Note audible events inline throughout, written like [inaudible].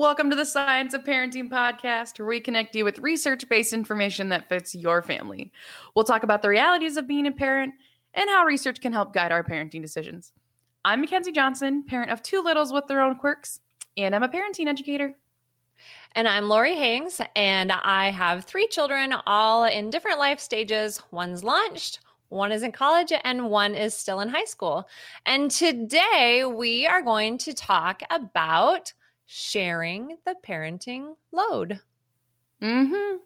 Welcome to the Science of Parenting podcast, where we connect you with research based information that fits your family. We'll talk about the realities of being a parent and how research can help guide our parenting decisions. I'm Mackenzie Johnson, parent of two littles with their own quirks, and I'm a parenting educator. And I'm Lori Hayungs, and I have three children, all in different life stages. One's launched, one is in college, and one is still in high school. And today we are going to talk about sharing the parenting load. Mm-hmm.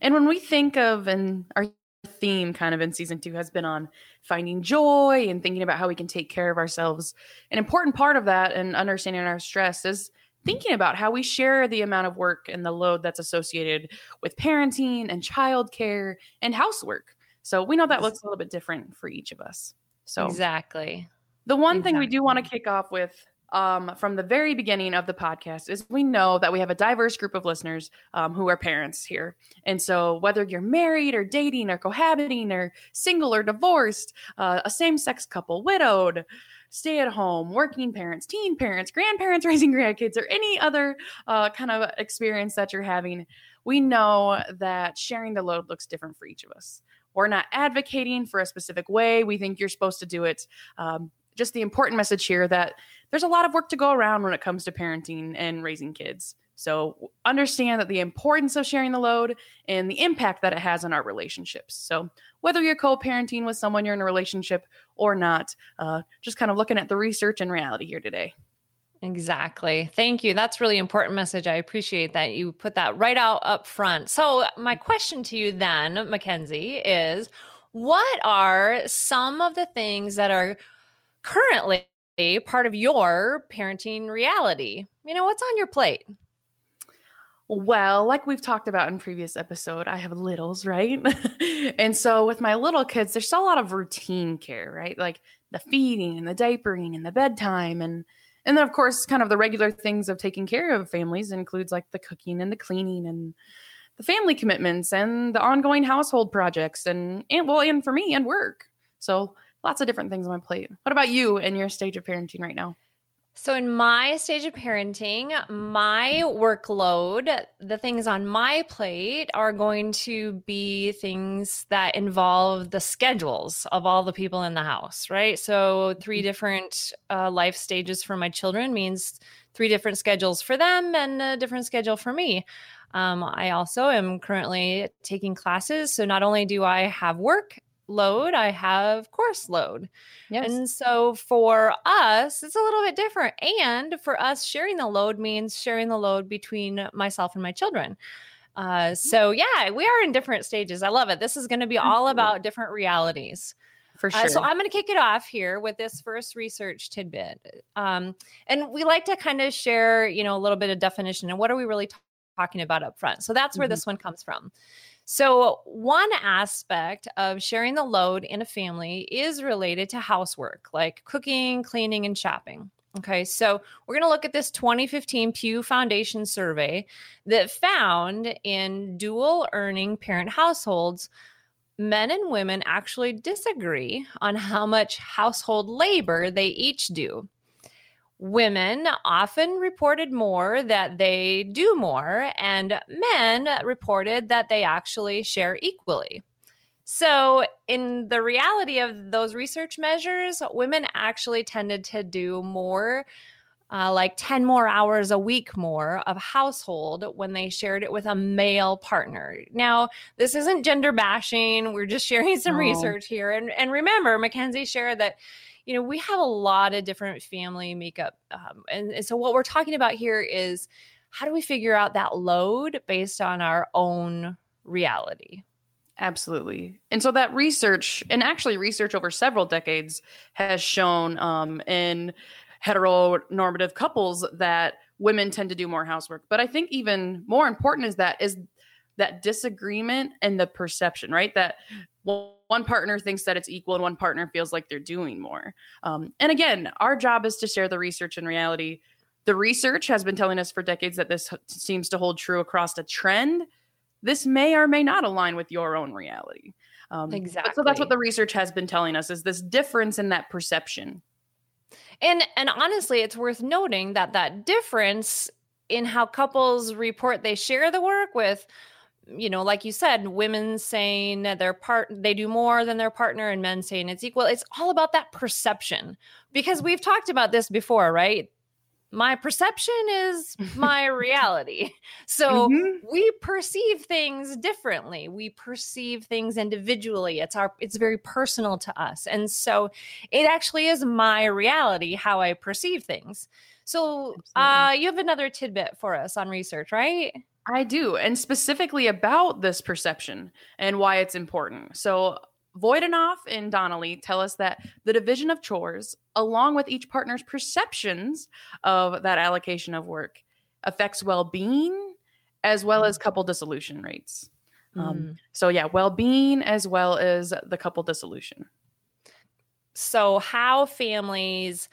And when we think of, and our theme kind of in season two has been on finding joy and thinking about how we can take care of ourselves. An important part of that and understanding our stress is thinking about how we share the amount of work and the load that's associated with parenting and childcare and housework. So we know that looks a little bit different for each of us. So exactly. The one exactly. thing we do want to kick off with um, from the very beginning of the podcast is we know that we have a diverse group of listeners um, who are parents here. And so, whether you're married or dating or cohabiting or single or divorced, uh, a same sex couple, widowed, stay at home, working parents, teen parents, grandparents [laughs] raising grandkids, or any other uh, kind of experience that you're having, we know that sharing the load looks different for each of us. We're not advocating for a specific way we think you're supposed to do it. Um, just the important message here that there's a lot of work to go around when it comes to parenting and raising kids. So understand that the importance of sharing the load and the impact that it has on our relationships. So whether you're co-parenting with someone you're in a relationship or not, uh, just kind of looking at the research and reality here today. Exactly. Thank you. That's really important message. I appreciate that you put that right out up front. So my question to you then, Mackenzie, is what are some of the things that are currently part of your parenting reality? You know, what's on your plate? Well, like we've talked about in previous episode, I have littles, right? [laughs] and so with my little kids, there's still a lot of routine care, right? Like the feeding and the diapering and the bedtime and and then of course kind of the regular things of taking care of families includes like the cooking and the cleaning and the family commitments and the ongoing household projects and and well and for me and work. So lots of different things on my plate. What about you and your stage of parenting right now? So, in my stage of parenting, my workload, the things on my plate are going to be things that involve the schedules of all the people in the house, right? So, three mm-hmm. different uh, life stages for my children means three different schedules for them and a different schedule for me. Um, I also am currently taking classes. So, not only do I have work load, I have course load. Yes. And so for us, it's a little bit different. And for us, sharing the load means sharing the load between myself and my children. Uh, mm-hmm. so yeah, we are in different stages. I love it. This is going to be all about different realities. For sure. Uh, so I'm going to kick it off here with this first research tidbit. Um, and we like to kind of share, you know, a little bit of definition and what are we really t- talking about up front. So that's where mm-hmm. this one comes from. So, one aspect of sharing the load in a family is related to housework, like cooking, cleaning, and shopping. Okay, so we're going to look at this 2015 Pew Foundation survey that found in dual earning parent households, men and women actually disagree on how much household labor they each do women often reported more that they do more, and men reported that they actually share equally. So, in the reality of those research measures, women actually tended to do more, uh, like 10 more hours a week more of household when they shared it with a male partner. Now, this isn't gender bashing. We're just sharing some research here. And, and remember, Mackenzie shared that you know, we have a lot of different family makeup. Um, and, and so what we're talking about here is how do we figure out that load based on our own reality? Absolutely. And so that research, and actually research over several decades, has shown um, in heteronormative couples that women tend to do more housework. But I think even more important is that is that disagreement and the perception, right? That one partner thinks that it's equal and one partner feels like they're doing more. Um, and again, our job is to share the research and reality. The research has been telling us for decades that this seems to hold true across a trend. This may or may not align with your own reality. Um, exactly. So that's what the research has been telling us is this difference in that perception. And and honestly, it's worth noting that that difference in how couples report they share the work with you know like you said women saying that their part they do more than their partner and men saying it's equal it's all about that perception because we've talked about this before right my perception is my [laughs] reality. So mm-hmm. we perceive things differently. We perceive things individually. It's our it's very personal to us. And so it actually is my reality how I perceive things. So uh you have another tidbit for us on research, right? I do, and specifically about this perception and why it's important. So Voitinov and Donnelly tell us that the division of chores, along with each partner's perceptions of that allocation of work, affects well being as well as couple dissolution rates. Um, mm. Um, so, yeah, well being as well as the couple dissolution. So, how families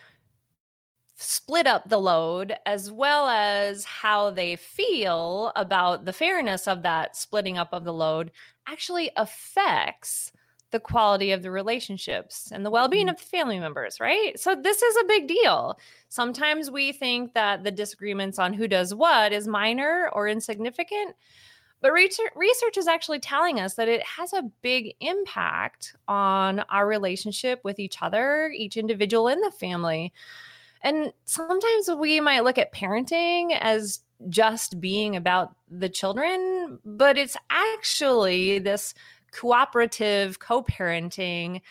split up the load as well as how they feel about the fairness of that splitting up of the load actually affects the quality of the relationships and the well-being mm-hmm. of the family members right? So this is a big deal. Sometimes we think that the disagreements on who does what is minor or insignificant but research is actually telling us that it has a big impact on our relationship with each other each individual in the family and sometimes we might look at parenting as just being about the children but it's actually this cooperative co parenting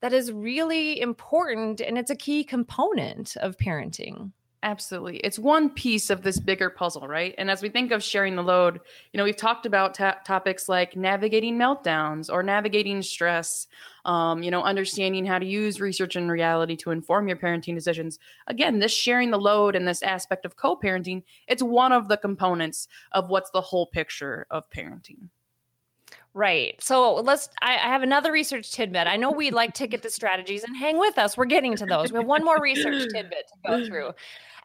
that is really important and it's a key component of parenting. Absolutely. It's one piece of this bigger puzzle, right? And as we think of sharing the load, you know, we've talked about ta- topics like navigating meltdowns or navigating stress, um, you know, understanding how to use research and reality to inform your parenting decisions. Again, this sharing the load and this aspect of co parenting, it's one of the components of what's the whole picture of parenting. Right. So let's. I, I, have another research tidbit. I know we like to get to strategies and hang with us. We're getting to those. We have one more research [laughs] tidbit to go through,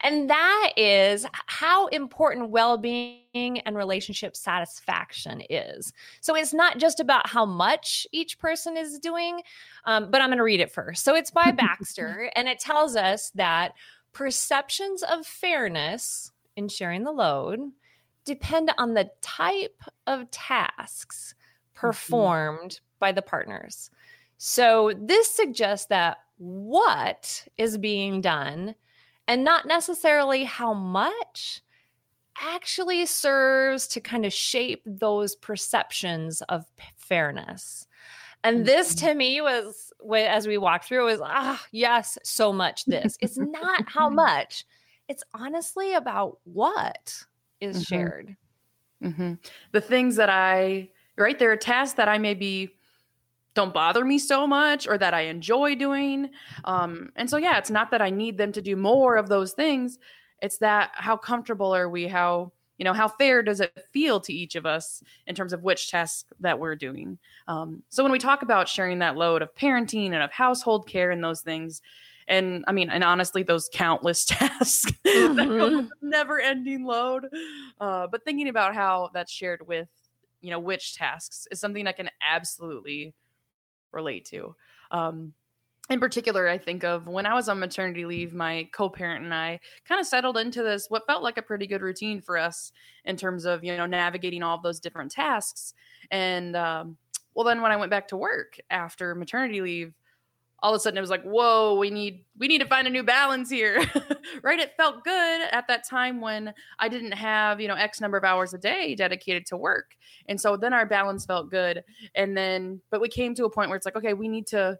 and that is how important well-being and relationship satisfaction is. So it's not just about how much each person is doing, um, but I'm going to read it first. So it's by Baxter, and it tells us that perceptions of fairness in sharing the load depend on the type of tasks. Performed mm-hmm. by the partners. So this suggests that what is being done and not necessarily how much actually serves to kind of shape those perceptions of fairness. And this mm-hmm. to me was as we walked through was ah yes so much this. It's not how [laughs] much. It's honestly about what is mm-hmm. shared. Mm-hmm. The things that I right? There are tasks that I maybe don't bother me so much or that I enjoy doing. Um, and so, yeah, it's not that I need them to do more of those things. It's that how comfortable are we? How, you know, how fair does it feel to each of us in terms of which tasks that we're doing? Um, so, when we talk about sharing that load of parenting and of household care and those things, and I mean, and honestly, those countless [laughs] tasks, mm-hmm. never ending load. Uh, but thinking about how that's shared with you know which tasks is something i can absolutely relate to. Um in particular i think of when i was on maternity leave my co-parent and i kind of settled into this what felt like a pretty good routine for us in terms of you know navigating all those different tasks. And um, well then when i went back to work after maternity leave all of a sudden it was like whoa we need we need to find a new balance here. [laughs] Right? It felt good at that time when i didn't have you know x number of hours a day dedicated to work. And so then our balance felt good. And then but we came to a point where it's like okay we need to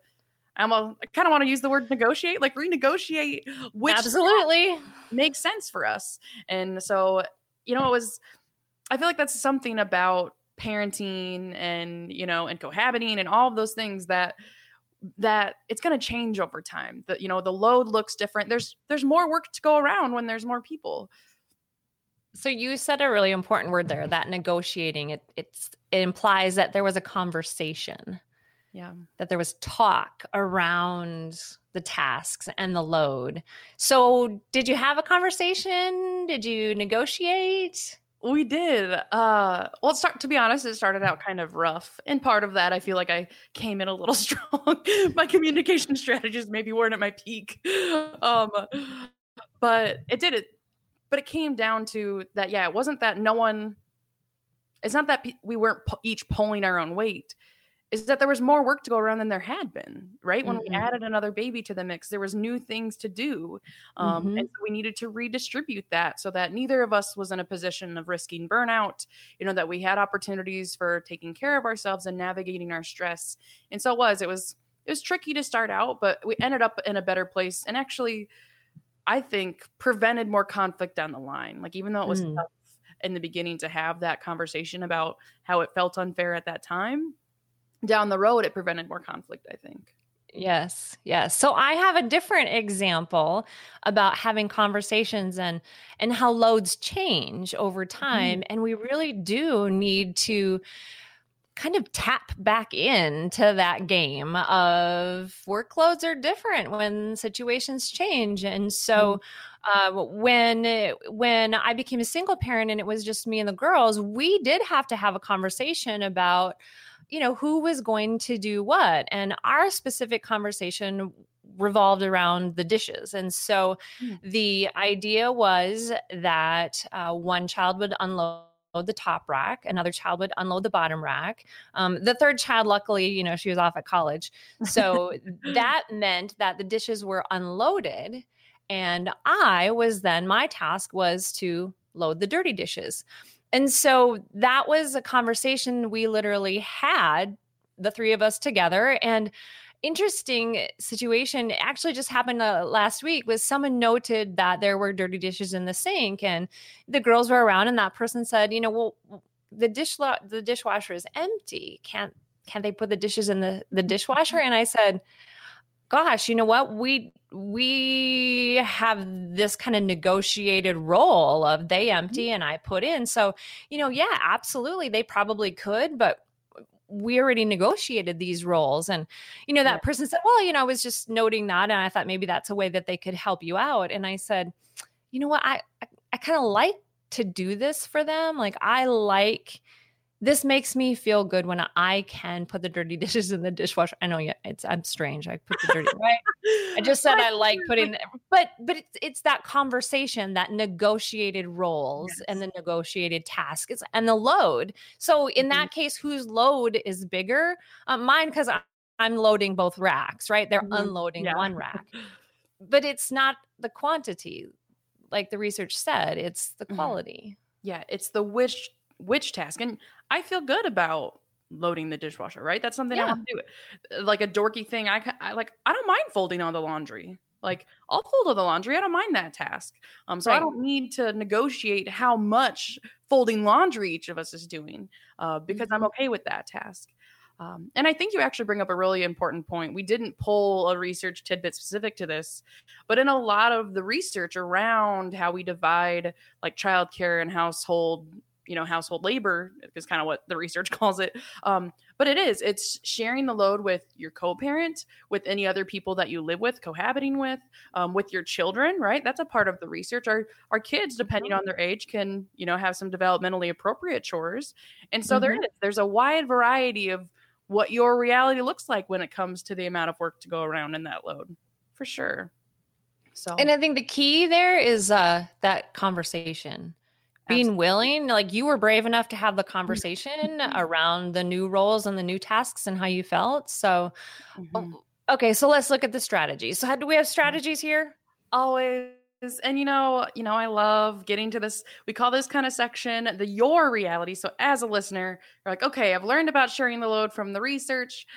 I'm a, I kind of want to use the word negotiate, like renegotiate which absolutely. makes sense for us. And so, you know, it was, I feel like that's something about parenting and, you know, and cohabiting and all of those things that that it's going to change over time. That you know the load looks different. There's there's more work to go around when there's more people. So you said a really important word there that negotiating. It it's it implies that there was a conversation. Yeah. That there was talk around the tasks and the load. So did you have a conversation? Did you negotiate we did. Uh, well, start to be honest, it started out kind of rough, and part of that, I feel like I came in a little [laughs] strong. my communication strategies maybe weren't at my peak, um, but it did it. but it came down to that yeah it wasn't that no one it's not that we weren't each pulling our own weight is that there was more work to go around than there had been right when mm-hmm. we added another baby to the mix there was new things to do um, mm-hmm. and so we needed to redistribute that so that neither of us was in a position of risking burnout you know that we had opportunities for taking care of ourselves and navigating our stress and so it was it was it was tricky to start out but we ended up in a better place and actually i think prevented more conflict down the line like even though it was mm. tough in the beginning to have that conversation about how it felt unfair at that time down the road it prevented more conflict i think Yes, yes. So I have a different example about having conversations and and how loads change over time mm-hmm. and we really do need to kind of tap back into that game of workloads are different when situations change and so mm-hmm. uh, when when i became a single parent and it was just me and the girls we did have to have a conversation about you know who was going to do what and our specific conversation revolved around the dishes and so mm. the idea was that uh, one child would unload the top rack another child would unload the bottom rack um, the third child luckily you know she was off at college [laughs] so that meant that the dishes were unloaded and i was then my task was to load the dirty dishes and so that was a conversation we literally had, the three of us together. And interesting situation actually just happened uh, last week was someone noted that there were dirty dishes in the sink and the girls were around and that person said you know well the dish the dishwasher is empty can't can't they put the dishes in the the dishwasher [laughs] and i said gosh, you know what? We we have this kind of negotiated role of they mm-hmm. empty and I put in. So, you know, yeah, absolutely they probably could, but we already negotiated these roles and you know that yeah. person said well you know i was just noting that and i thought maybe that's a way that they could help you out and i said you know what i i, I kind of like to do this for them like i like this makes me feel good when I can put the dirty [laughs] dishes in the dishwasher. I know, yeah, it's I'm strange. I put the dirty [laughs] right. I just said I like putting, [laughs] but but it's it's that conversation, that negotiated roles yes. and the negotiated tasks and the load. So in mm-hmm. that case, whose load is bigger? Uh, mine because I'm loading both racks, right? They're mm-hmm. unloading yeah. one rack, but it's not the quantity, like the research said. It's the mm-hmm. quality. Mm-hmm. Yeah, it's the which which task. And I feel good about loading the dishwasher, right? That's something yeah. I want to do. Uh, like a dorky thing. I, I like, I don't mind folding all the laundry. Like I'll fold all the laundry. I don't mind that task. Um, so right. I don't need to negotiate how much folding laundry each of us is doing, uh, because mm-hmm. I'm okay with that task. Um, and I think you actually bring up a really important point. We didn't pull a research tidbit specific to this, but in a lot of the research around how we divide like childcare and household you know household labor is kind of what the research [laughs] calls it. Um, but it is it's sharing the load with your co-parent with any other people that you live with cohabiting with um, with your children right? That's a part of the research. Our our kids depending mm-hmm. on their age can you know have some developmentally appropriate chores. And so mm-hmm. there is there's a wide variety of what your reality looks like when it comes to the amount of work to go around in that load for sure. So and i think the key there is uh that conversation being willing like you were brave enough to have the conversation [laughs] around the new roles and the new tasks and how you felt so mm-hmm. okay so let's look at the strategies. So how do we have mm-hmm. strategies here? Always and you know you know i love getting to this we call this kind of section the your reality so as a listener you're like okay i've learned about sharing the load from the research.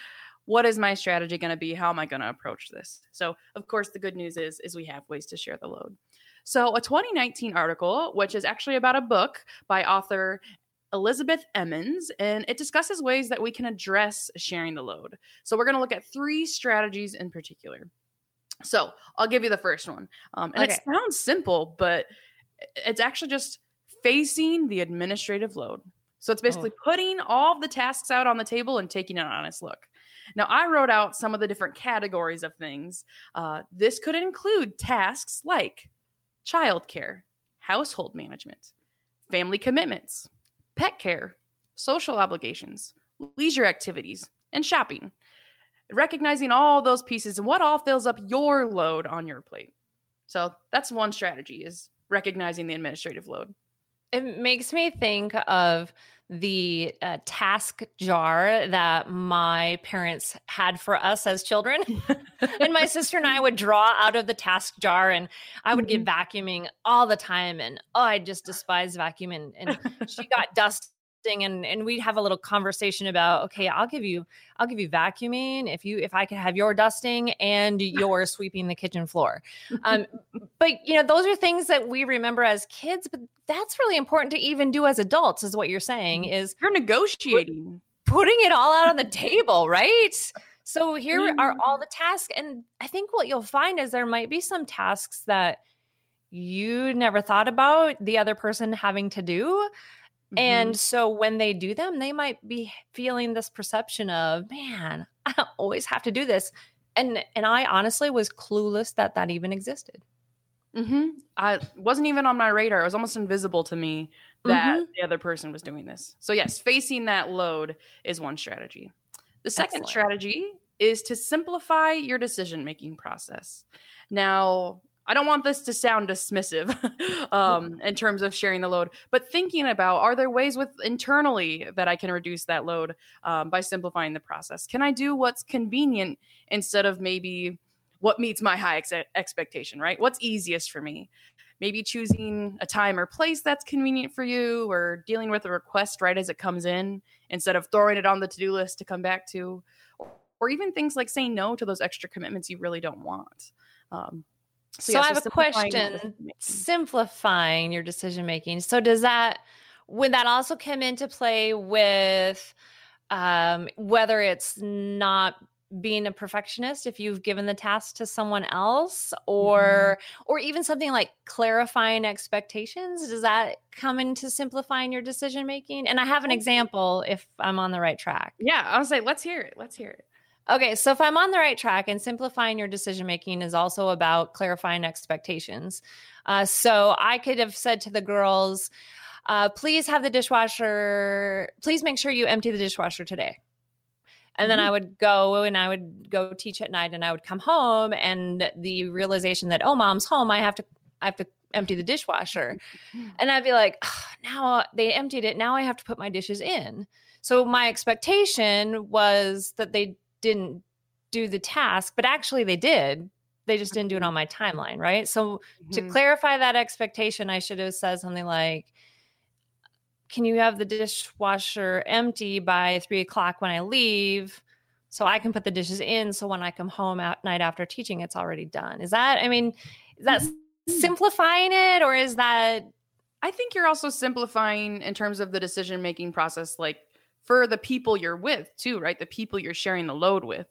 What is my strategy going to be? How am i going to approach this? So of course the good news is is we have ways to share the load so, a 2019 article, which is actually about a book by author Elizabeth Emens, and it discusses ways that we can address sharing the load. So, we're going to look at three strategies in particular. So, I'll give you the first one. Um, and okay. it sounds simple, but it's actually just facing the administrative load. So, it's basically oh. putting all the tasks out on the table and taking an honest look. Now, I wrote out some of the different categories of things. Uh, this could include tasks like childcare, household management, family commitments, pet care, social obligations, leisure activities, and shopping. Recognizing all those pieces and what all fills up your load on your plate. So that's one strategy is recognizing the administrative load. It makes me think of the uh, task jar that my parents had for us as children. [laughs] and my sister and I would draw out of the task jar and I would mm-hmm. get vacuuming all the time. And oh, I just despise vacuuming. And she got dust and and we'd have a little conversation about okay i'll give you i'll give you vacuuming if you if i could have your dusting and your [laughs] sweeping the kitchen floor um [laughs] but you know those are things that we remember as kids but that's really important to even do as adults is what you're saying mm-hmm. is you're negotiating putting it all out on the [laughs] table right so here mm-hmm. are all the tasks and i think what you'll find is there might be some tasks that you never thought about the other person having to do Mm-hmm. And so when they do them, they might be feeling this perception of, man, [laughs] I always have to do this. And and I honestly was clueless that that even existed. Mm-hmm. I wasn't even on my radar. It was almost invisible to me that mm-hmm. the other person was doing this. So yes, facing that load is one strategy. The second Excellent. strategy is to simplify your decision making process. Now, I don't want this to sound dismissive [laughs] um, in terms of sharing the load, but thinking about are there ways with internally that I can reduce that load um, by simplifying the process? Can I do what's convenient instead of maybe what meets my high ex- expectation, right? What's easiest for me? Maybe choosing a time or place that's convenient for you or dealing with a request right as it comes in instead of throwing it on the to do list to come back to, or even things like saying no to those extra commitments you really don't want. Um, so, so yeah, I have so a question. Simplifying your decision making. So does that would that also come into play with um, whether it's not being a perfectionist if you've given the task to someone else or mm-hmm. or even something like clarifying expectations does that come into simplifying your decision making and i have an example if i'm on the right track yeah i'll say let's hear it let's hear it Okay, so if I'm on the right track and simplifying your decision making is also about clarifying expectations. Uh, so I could have said to the girls, uh, please have the dishwasher, please make sure you empty the dishwasher today. And mm-hmm. then I would go and I would go teach at night and I would come home and the realization that, oh, mom's home, I have to, I have to empty the dishwasher. Mm-hmm. And I'd be like, oh, now they emptied it. Now I have to put my dishes in. So my expectation was that they didn't do the task, but actually they did. They just didn't do it on my timeline, right? So mm-hmm. to clarify that expectation, I should have said something like, can you have the dishwasher empty by three o'clock when I leave? So I can put the dishes in. So when I come home at night after teaching, it's already done. Is that, I mean, is that mm-hmm. simplifying it or is that? I think you're also simplifying in terms of the decision making process. Like for the people you're with too, right? The people you're sharing the load with.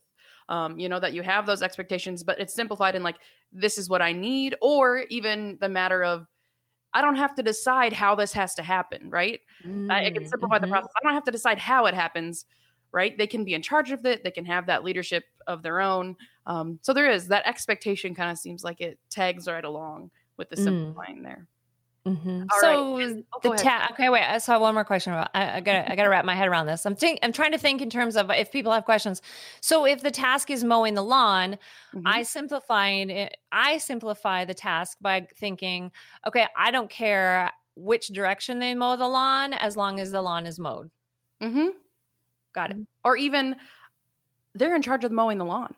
Um, you know, that you have those expectations, but it's simplified in like, this is what I need, or even the matter of, I don't have to decide how this has to happen, right? Mm, I, can simplify mm-hmm. the process. I don't have to decide how it happens, right? They can be in charge of it. They can have that leadership of their own. Um, so there is that expectation kind of seems like it tags right along with the mm. simplifying mm. there. Mm-hmm. So right. oh, the ta- okay, wait. I saw one more question. About, I, I gotta I gotta wrap my head around this. I'm think I'm trying to think in terms of if people have questions. So if the task is mowing the lawn, mm-hmm. I simplifying it. I simplify the task by thinking, okay, I don't care which direction they mow the lawn as long as the lawn is mowed. Mm-hmm. Got it. Or even they're in charge of mowing the lawn.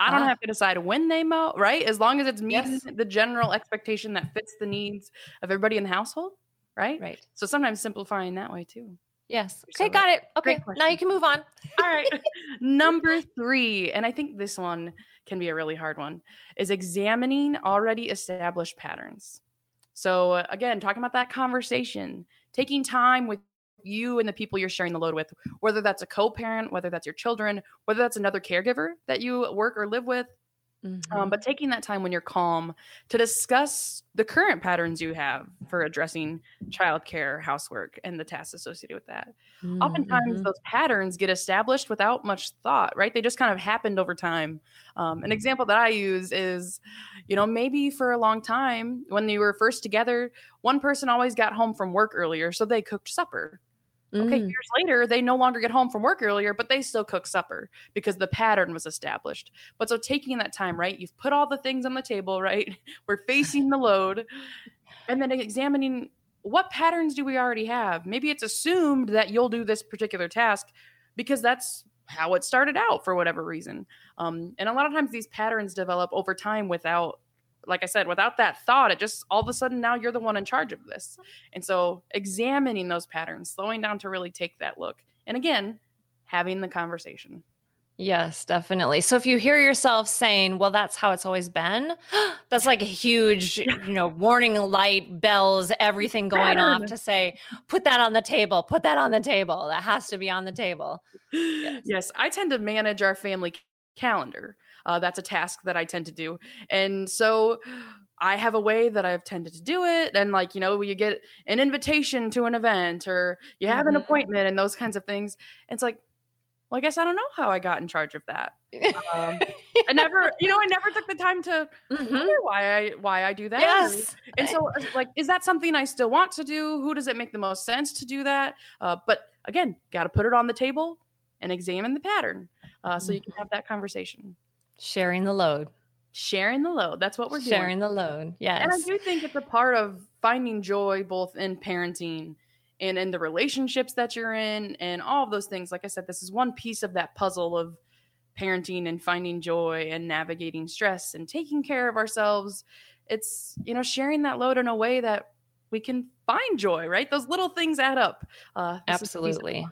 I don't uh, have to decide when they mow, right? As long as it's meeting yes. the general expectation that fits the needs of everybody in the household, right? Right. So sometimes simplifying that way too. Yes. Okay, so, got it. Okay, now you can move on. All right. [laughs] Number three, and I think this one can be a really hard one, is examining already established patterns. So, again, talking about that conversation, taking time with you and the people you're sharing the load with, whether that's a co parent, whether that's your children, whether that's another caregiver that you work or live with. Mm-hmm. Um, but taking that time when you're calm to discuss the current patterns you have for addressing childcare, housework, and the tasks associated with that. Mm-hmm. Oftentimes, those patterns get established without much thought, right? They just kind of happened over time. Um, an example that I use is, you know, maybe for a long time when they were first together, one person always got home from work earlier, so they cooked supper Okay, mm. years later, they no longer get home from work earlier, but they still cook supper because the pattern was established. But so taking that time, right? You've put all the things on the table, [laughs] right? We're facing the load. and then examining what patterns do we already have? Maybe it's assumed that you'll do this particular task because that's how it started out for whatever reason. Um, and a lot of times these patterns develop over time without, like I said, without that thought. It just all of a sudden now you're the one in charge of this. And so examining those patterns, slowing down to really take that look. And again, having the conversation. Yes, definitely. So if you hear yourself saying, "Well, that's how it's always been," [gasps] that's like a huge, you know, warning light, bells, everything going off to say, "Put that on the table. Put that on the table. That has to be on the table." [gasps] Yes, yes I tend to manage our family calendar. Uh, that's a task that I tend to do, and so I have a way that I've tended to do it. And like, you know, you get an invitation to an event or you have an mm-hmm. appointment and those kinds of things. It's like, well, I guess I don't know how I got in charge of that. Um, I never, you know, I never took the time to mm-hmm. wonder why I why I do that. Yes. And so, like, is that something I still want to do? Who does it make the most sense to do that? Uh, but again, got to put it on the table and examine the pattern uh, so you can mm-hmm. have that conversation. Sharing the load. Sharing the load. That's what we're doing. Sharing the load. Yes. And I do think it's a part of finding joy both in parenting and in the relationships that you're in and all of those things like i said this is one piece of that puzzle of parenting and finding joy and navigating stress and taking care of ourselves it's you know sharing that load in a way that we can find joy right those little things add up uh, absolutely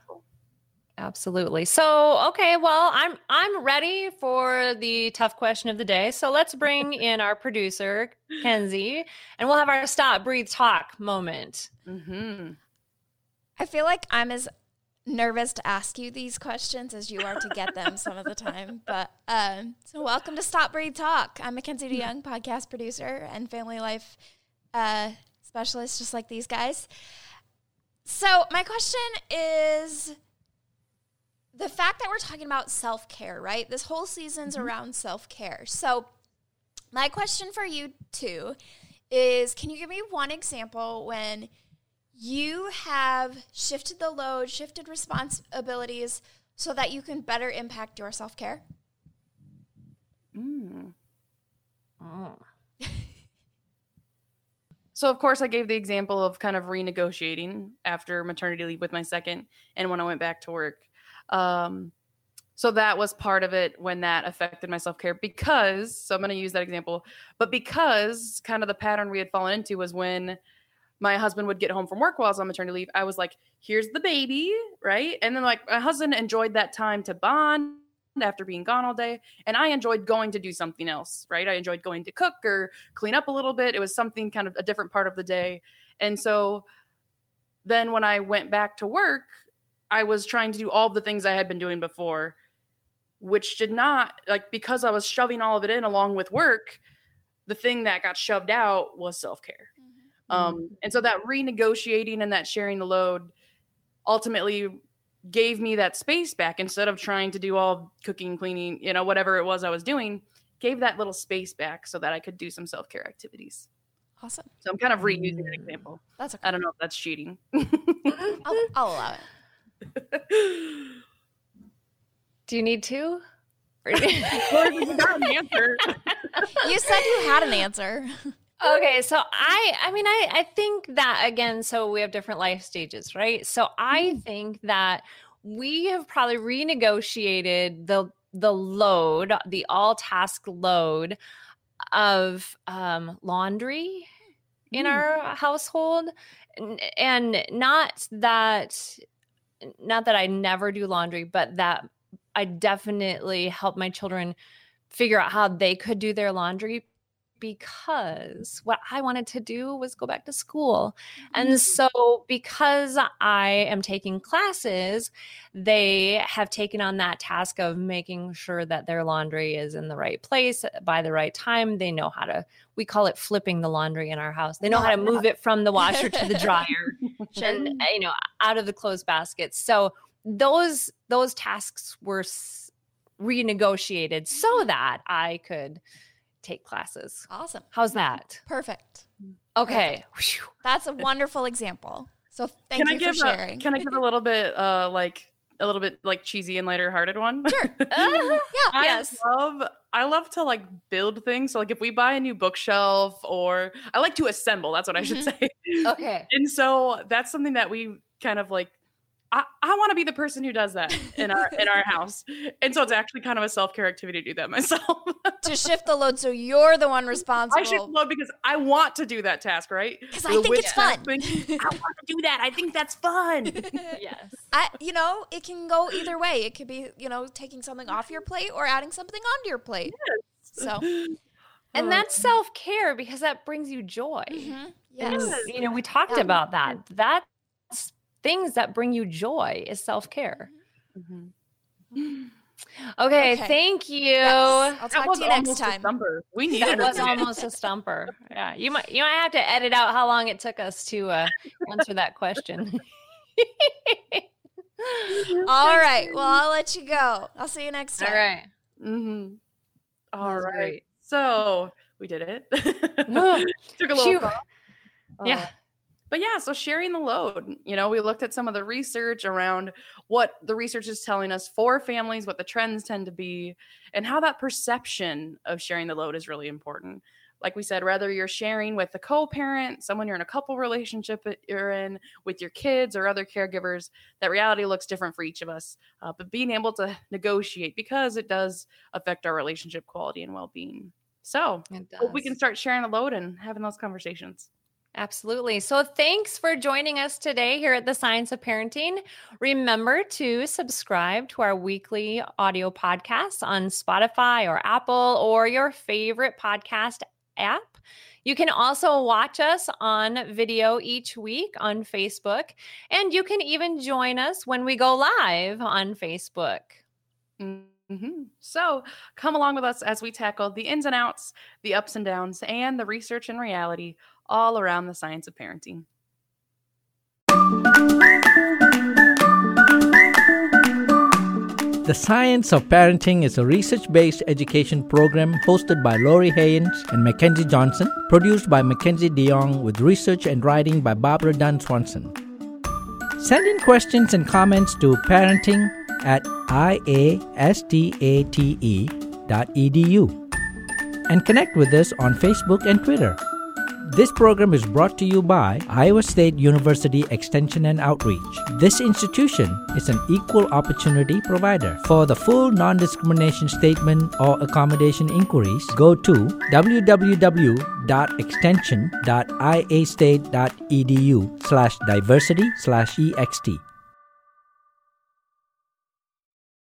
absolutely so okay well i'm i'm ready for the tough question of the day so let's bring [laughs] in our producer kenzie and we'll have our stop breathe talk moment mm-hmm. I feel like I'm as nervous to ask you these questions as you are to get them some of the time. But um, so, welcome to Stop Breathe Talk. I'm Mackenzie DeYoung, podcast producer and family life uh, specialist, just like these guys. So, my question is the fact that we're talking about self care, right? This whole season's mm-hmm. around self care. So, my question for you too is can you give me one example when you have shifted the load, shifted responsibilities so that you can better impact your self care? Mm. Oh. [laughs] so, of course, I gave the example of kind of renegotiating after maternity leave with my second and when I went back to work. Um, so that was part of it when that affected my self care because, so I'm going to use that example, but because kind of the pattern we had fallen into was when my husband would get home from work while I was on maternity leave, I was like, here's the baby, right? And then like my husband enjoyed that time to bond after being gone all day. And I enjoyed going to do something else, right? I enjoyed going to cook or clean up a little bit. It was something kind of a different part of the day. And so then when I went back to work, I was trying to do all the things I had been doing before, which did not like because I was shoving all of it in along with work, the thing that got shoved out was self-care. Um, mm-hmm. and so that renegotiating and that sharing the load ultimately gave me that space back instead of trying to do all cooking, cleaning, you know, whatever it was I was doing, gave that little space back so that I could do some self care activities. Awesome. So I'm kind of reusing an example. That's okay. I don't know if that's cheating. I'll, I'll allow it. Do you need to? [laughs] you said you had an answer okay so i i mean i i think that again so we have different life stages right so i mm-hmm. think that we have probably renegotiated the the load the all task load of um, laundry in mm. our household and not that not that i never do laundry but that i definitely help my children figure out how they could do their laundry because what I wanted to do was go back to school. And mm-hmm. so, because I am taking classes, they have taken on that task of making sure that their laundry is in the right place by the right time. They know how to, we call it flipping the laundry in our house. They know how to move it from the washer to the [laughs] dryer [laughs] and, uh, you know, out of the clothes baskets. So, those those tasks were renegotiated so mm-hmm. that I could take classes. Awesome. How's that? Perfect. Okay. Perfect. That's a wonderful example. So thank can you I for sharing. A, can I give a little bit uh like a little bit like cheesy and lighter hearted one. Sure. [laughs] Uh, Yeah. I Yes. love I love to like build things. So like if we buy a new bookshelf or I like to assemble, that's what I should say. okay. And so that's something that we kind of like I, I want to be the person who does that in our in our [laughs] house. And so it's actually kind of a self-care activity to do that [laughs] myself. to shift the load so you're the one responsible. I should responsible. love because I want to do that task, right? Because I think it's fun. thing, [laughs] I want to do that. I think that's fun. Yes. I, you know, it can go either way. It could be, you know, taking something off your plate or adding something onto your plate. Yes. So, And that's self care because that brings you joy. mhm, And, yes. you know, we talked Yeah. about that. That's things that bring you joy is self care. Mhm. Okay, Okay. thank you. Yes. I'll talk was to you next almost a time. stumper. We [laughs] needed That was almost a stumper. Yeah, you might you might have to edit out how long it took us to uh, answer that question. [laughs] All right. Well, I'll let you go. I'll see you next time. All right. Mm-hmm. All was right. great. So we did it. [laughs] Took a little phew. thought. Yeah. Uh, but yeah, so sharing the load. You know, we looked at some of the research around what the research is telling us for families, what the trends tend to be, and how that perception of sharing the load is really important. Like we said, whether you're sharing with a co parent, someone you're in a couple relationship that you're in, with your kids or other caregivers, that reality looks different for each of us. Uh, but being able to negotiate because it does affect our relationship quality and well being. So hope we can start sharing the load and having those conversations. Absolutely. So, thanks for joining us today here at the Science of Parenting. Remember to subscribe to our weekly audio podcasts on Spotify or Apple or your favorite podcast app. You can also watch us on video each week on Facebook, and you can even join us when we go live on Facebook. hmm So come along with us as we tackle the ins and outs, the ups and downs, and the research and reality all around the science of parenting. The Science of Parenting is a research based education program hosted by Lori Hayungs and Mackenzie Johnson, produced by Mackenzie DeYoung, with research and writing by Barbara Dunn Swanson. Send in questions and comments to parenting at iastate E dot edu and connect with us on Facebook and Twitter. This program is brought to you by Iowa State University Extension and Outreach. This institution is an equal opportunity provider. For the full non discrimination statement or accommodation inquiries, go to www.extension.iastate.edu slash diversity slash ext.